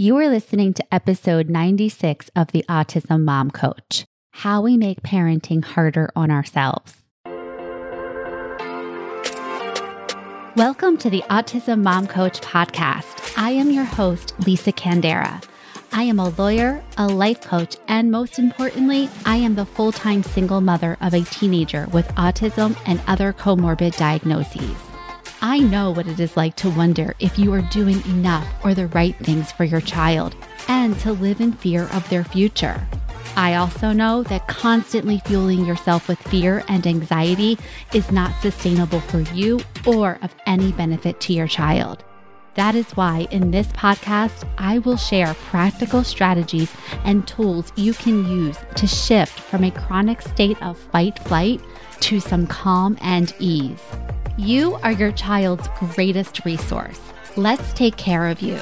You are listening to episode 96 of the Autism Mom Coach How We Make Parenting Harder on Ourselves. Welcome to the Autism Mom Coach podcast. I am your host, Lisa Candera. I am a lawyer, a life coach, and most importantly, I am the full time single mother of a teenager with autism and other comorbid diagnoses. I know what it is like to wonder if you are doing enough or the right things for your child and to live in fear of their future. I also know that constantly fueling yourself with fear and anxiety is not sustainable for you or of any benefit to your child. That is why in this podcast, I will share practical strategies and tools you can use to shift from a chronic state of fight flight to some calm and ease. You are your child's greatest resource. Let's take care of you.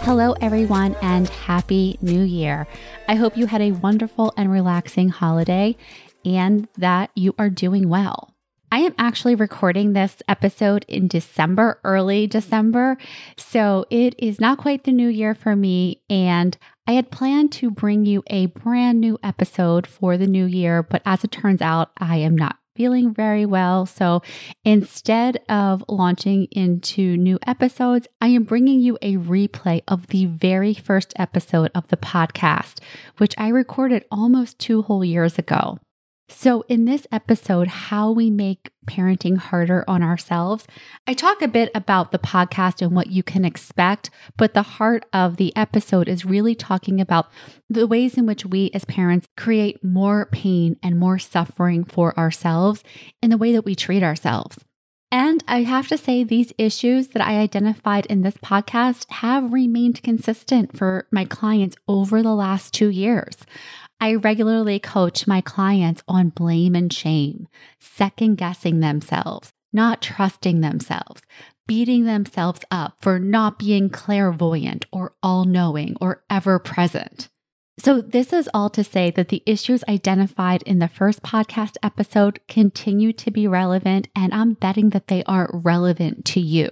Hello, everyone, and Happy New Year. I hope you had a wonderful and relaxing holiday and that you are doing well. I am actually recording this episode in December, early December. So it is not quite the new year for me. And I had planned to bring you a brand new episode for the new year, but as it turns out, I am not feeling very well. So instead of launching into new episodes, I am bringing you a replay of the very first episode of the podcast, which I recorded almost two whole years ago. So, in this episode, How We Make Parenting Harder on Ourselves, I talk a bit about the podcast and what you can expect, but the heart of the episode is really talking about the ways in which we as parents create more pain and more suffering for ourselves in the way that we treat ourselves. And I have to say, these issues that I identified in this podcast have remained consistent for my clients over the last two years. I regularly coach my clients on blame and shame, second guessing themselves, not trusting themselves, beating themselves up for not being clairvoyant or all knowing or ever present. So, this is all to say that the issues identified in the first podcast episode continue to be relevant, and I'm betting that they are relevant to you.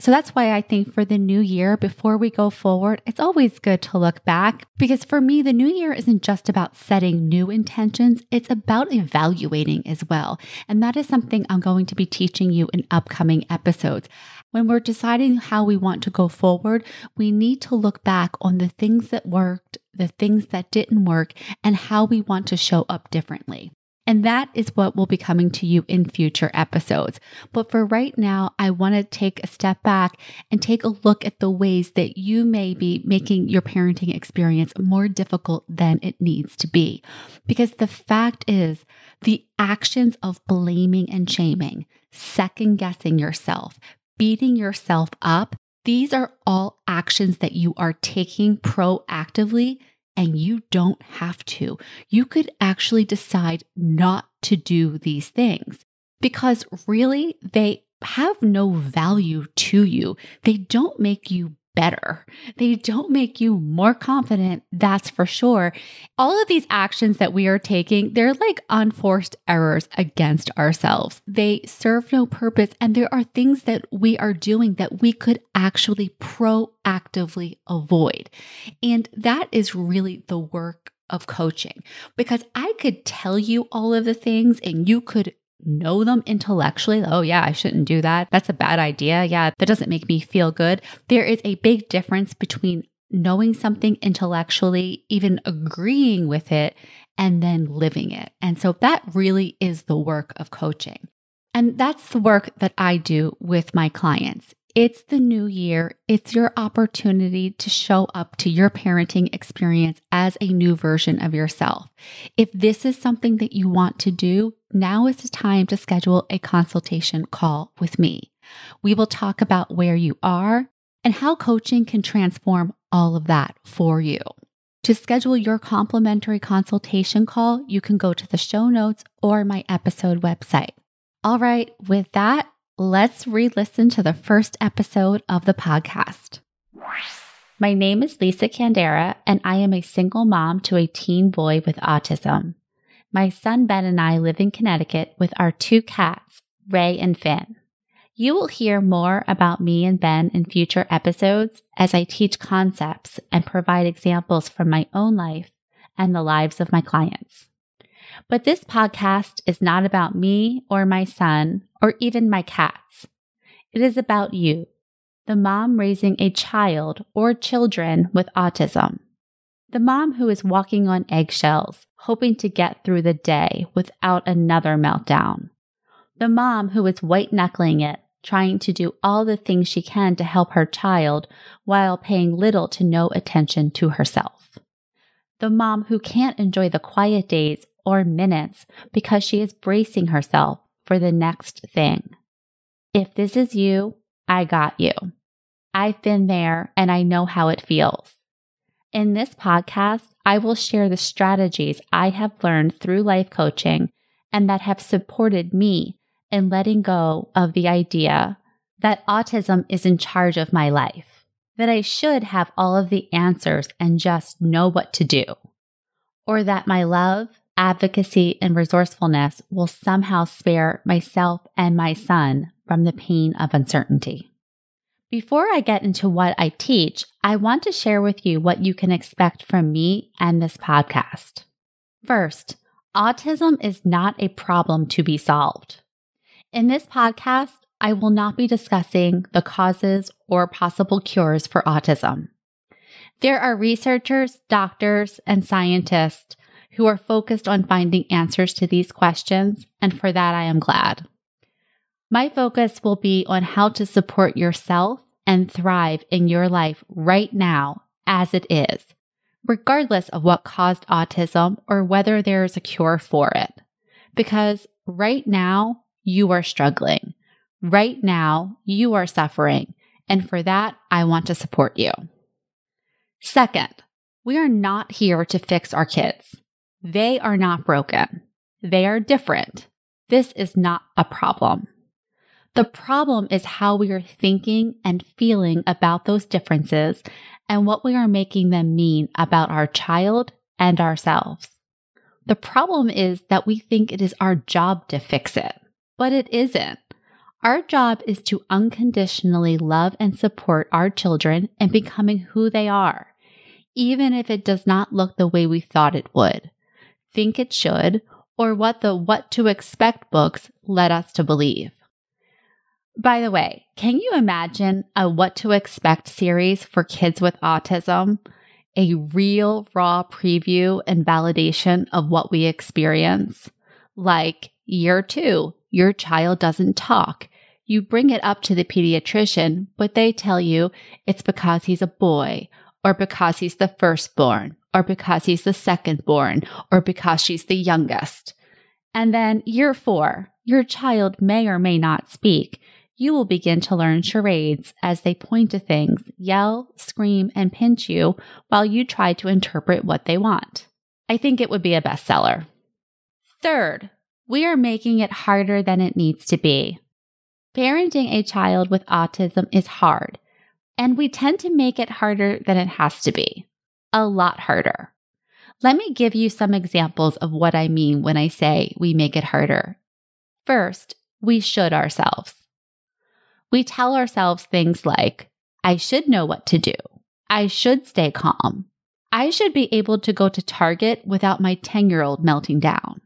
So that's why I think for the new year, before we go forward, it's always good to look back because for me, the new year isn't just about setting new intentions, it's about evaluating as well. And that is something I'm going to be teaching you in upcoming episodes. When we're deciding how we want to go forward, we need to look back on the things that worked, the things that didn't work, and how we want to show up differently. And that is what will be coming to you in future episodes. But for right now, I want to take a step back and take a look at the ways that you may be making your parenting experience more difficult than it needs to be. Because the fact is, the actions of blaming and shaming, second guessing yourself, beating yourself up, these are all actions that you are taking proactively and you don't have to. You could actually decide not to do these things because really they have no value to you. They don't make you better. They don't make you more confident, that's for sure. All of these actions that we are taking, they're like unforced errors against ourselves. They serve no purpose, and there are things that we are doing that we could actually proactively avoid. And that is really the work of coaching because I could tell you all of the things and you could know them intellectually. Oh, yeah, I shouldn't do that. That's a bad idea. Yeah, that doesn't make me feel good. There is a big difference between knowing something intellectually, even agreeing with it, and then living it. And so that really is the work of coaching. And that's the work that I do with my clients. It's the new year. It's your opportunity to show up to your parenting experience as a new version of yourself. If this is something that you want to do, now is the time to schedule a consultation call with me. We will talk about where you are and how coaching can transform all of that for you. To schedule your complimentary consultation call, you can go to the show notes or my episode website. All right, with that, let's re listen to the first episode of the podcast. My name is Lisa Candera, and I am a single mom to a teen boy with autism. My son Ben and I live in Connecticut with our two cats, Ray and Finn. You will hear more about me and Ben in future episodes as I teach concepts and provide examples from my own life and the lives of my clients. But this podcast is not about me or my son or even my cats. It is about you, the mom raising a child or children with autism. The mom who is walking on eggshells, hoping to get through the day without another meltdown. The mom who is white knuckling it trying to do all the things she can to help her child while paying little to no attention to herself. The mom who can't enjoy the quiet days or minutes because she is bracing herself for the next thing. If this is you, I got you. I've been there and I know how it feels. In this podcast, I will share the strategies I have learned through life coaching and that have supported me in letting go of the idea that autism is in charge of my life, that I should have all of the answers and just know what to do, or that my love, advocacy, and resourcefulness will somehow spare myself and my son from the pain of uncertainty. Before I get into what I teach, I want to share with you what you can expect from me and this podcast. First, autism is not a problem to be solved. In this podcast, I will not be discussing the causes or possible cures for autism. There are researchers, doctors, and scientists who are focused on finding answers to these questions, and for that I am glad. My focus will be on how to support yourself and thrive in your life right now as it is, regardless of what caused autism or whether there is a cure for it. Because right now, you are struggling. Right now, you are suffering. And for that, I want to support you. Second, we are not here to fix our kids. They are not broken. They are different. This is not a problem. The problem is how we are thinking and feeling about those differences and what we are making them mean about our child and ourselves. The problem is that we think it is our job to fix it but it isn't. Our job is to unconditionally love and support our children in becoming who they are, even if it does not look the way we thought it would, think it should, or what the What to Expect books led us to believe. By the way, can you imagine a What to Expect series for kids with autism? A real, raw preview and validation of what we experience? Like year two, your child doesn't talk. You bring it up to the pediatrician, but they tell you it's because he's a boy, or because he's the firstborn, or because he's the secondborn, or because she's the youngest. And then year four, your child may or may not speak. You will begin to learn charades as they point to things, yell, scream, and pinch you while you try to interpret what they want. I think it would be a bestseller. Third, we are making it harder than it needs to be. Parenting a child with autism is hard, and we tend to make it harder than it has to be. A lot harder. Let me give you some examples of what I mean when I say we make it harder. First, we should ourselves. We tell ourselves things like, I should know what to do. I should stay calm. I should be able to go to Target without my 10 year old melting down.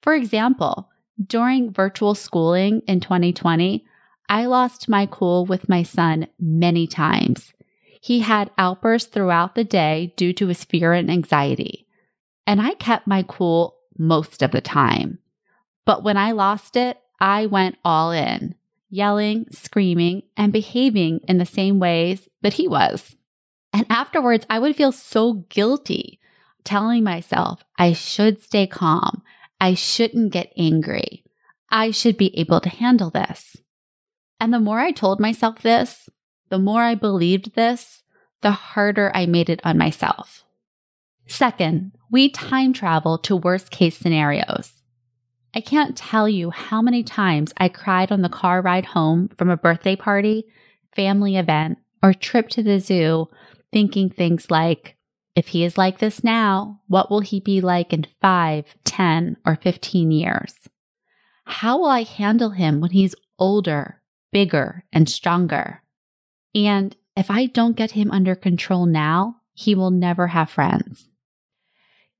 For example, during virtual schooling in 2020, I lost my cool with my son many times. He had outbursts throughout the day due to his fear and anxiety. And I kept my cool most of the time. But when I lost it, I went all in, yelling, screaming, and behaving in the same ways that he was. And afterwards, I would feel so guilty, telling myself I should stay calm. I shouldn't get angry. I should be able to handle this. And the more I told myself this, the more I believed this, the harder I made it on myself. Second, we time travel to worst case scenarios. I can't tell you how many times I cried on the car ride home from a birthday party, family event, or trip to the zoo, thinking things like, if he is like this now, what will he be like in 5, 10, or 15 years? How will I handle him when he's older, bigger and stronger. And if I don't get him under control now, he will never have friends.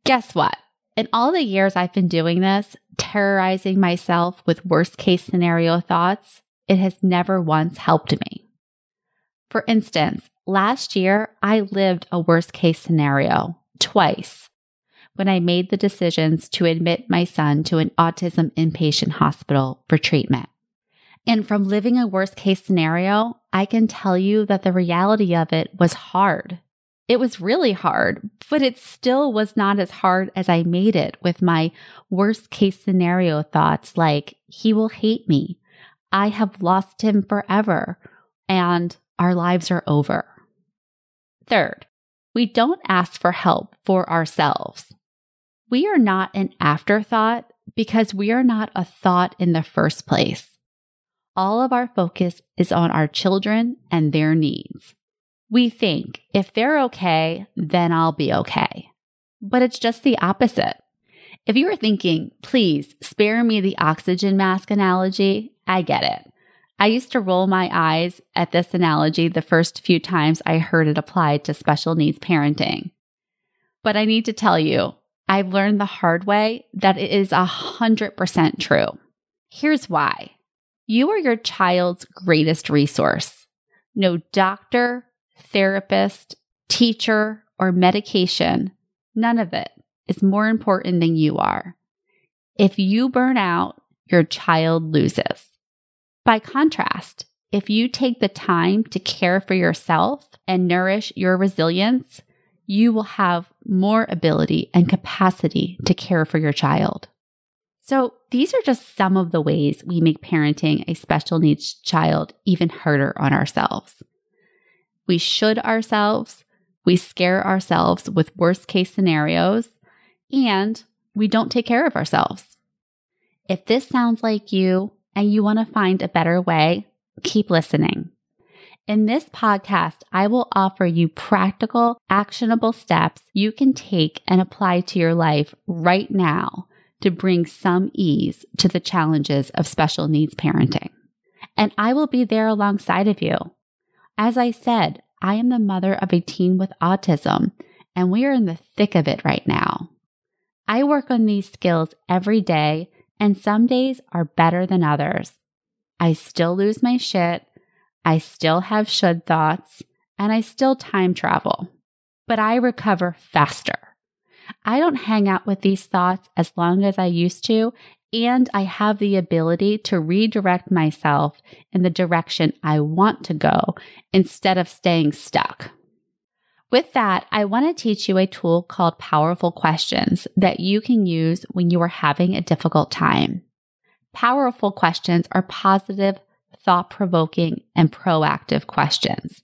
Guess what? In all the years I've been doing this, terrorizing myself with worst case scenario thoughts, it has never once helped me. For instance, last year I lived a worst case scenario twice when I made the decisions to admit my son to an autism inpatient hospital for treatment. And from living a worst case scenario, I can tell you that the reality of it was hard. It was really hard, but it still was not as hard as I made it with my worst case scenario thoughts like, he will hate me. I have lost him forever and our lives are over. Third, we don't ask for help for ourselves. We are not an afterthought because we are not a thought in the first place. All of our focus is on our children and their needs. We think if they're okay, then I'll be okay. But it's just the opposite. If you are thinking, please spare me the oxygen mask analogy, I get it. I used to roll my eyes at this analogy the first few times I heard it applied to special needs parenting. But I need to tell you, I've learned the hard way that it is 100% true. Here's why you are your child's greatest resource. No doctor, therapist, teacher, or medication, none of it is more important than you are. If you burn out, your child loses. By contrast, if you take the time to care for yourself and nourish your resilience, you will have more ability and capacity to care for your child. So, these are just some of the ways we make parenting a special needs child even harder on ourselves. We should ourselves, we scare ourselves with worst case scenarios, and we don't take care of ourselves. If this sounds like you and you want to find a better way, keep listening. In this podcast, I will offer you practical, actionable steps you can take and apply to your life right now to bring some ease to the challenges of special needs parenting. And I will be there alongside of you. As I said, I am the mother of a teen with autism, and we are in the thick of it right now. I work on these skills every day, and some days are better than others. I still lose my shit I still have should thoughts and I still time travel, but I recover faster. I don't hang out with these thoughts as long as I used to, and I have the ability to redirect myself in the direction I want to go instead of staying stuck. With that, I want to teach you a tool called Powerful Questions that you can use when you are having a difficult time. Powerful questions are positive, thought provoking, and proactive questions.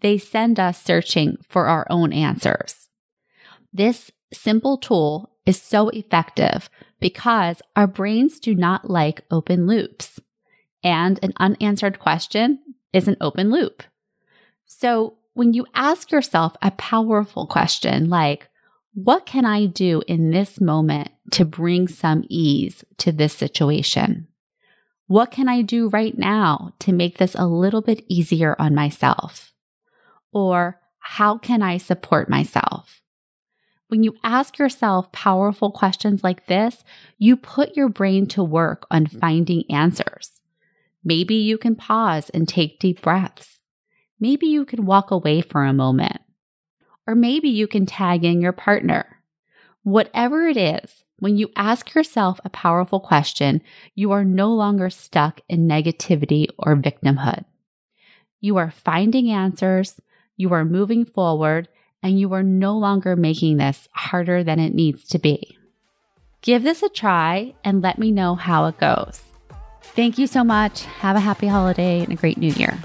They send us searching for our own answers. This simple tool is so effective because our brains do not like open loops, and an unanswered question is an open loop. So when you ask yourself a powerful question like, what can I do in this moment to bring some ease to this situation? What can I do right now to make this a little bit easier on myself? Or how can I support myself? When you ask yourself powerful questions like this, you put your brain to work on mm. finding answers. Maybe you can pause and take deep breaths. Maybe you can walk away for a moment. Or maybe you can tag in your partner. Whatever it is, when you ask yourself a powerful question, you are no longer stuck in negativity or victimhood. You are finding answers, you are moving forward, and you are no longer making this harder than it needs to be. Give this a try and let me know how it goes. Thank you so much. Have a happy holiday and a great new year.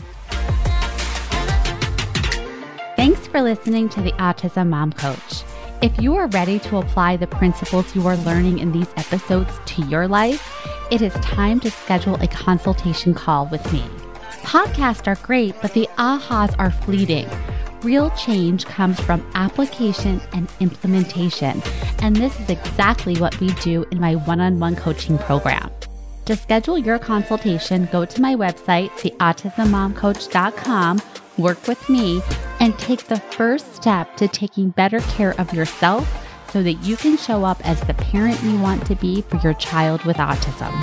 Thanks for listening to the Autism Mom Coach. If you are ready to apply the principles you are learning in these episodes to your life, it is time to schedule a consultation call with me. Podcasts are great, but the ahas are fleeting. Real change comes from application and implementation, and this is exactly what we do in my one on one coaching program. To schedule your consultation, go to my website, theautismmomcoach.com, work with me, and take the first step to taking better care of yourself so that you can show up as the parent you want to be for your child with autism.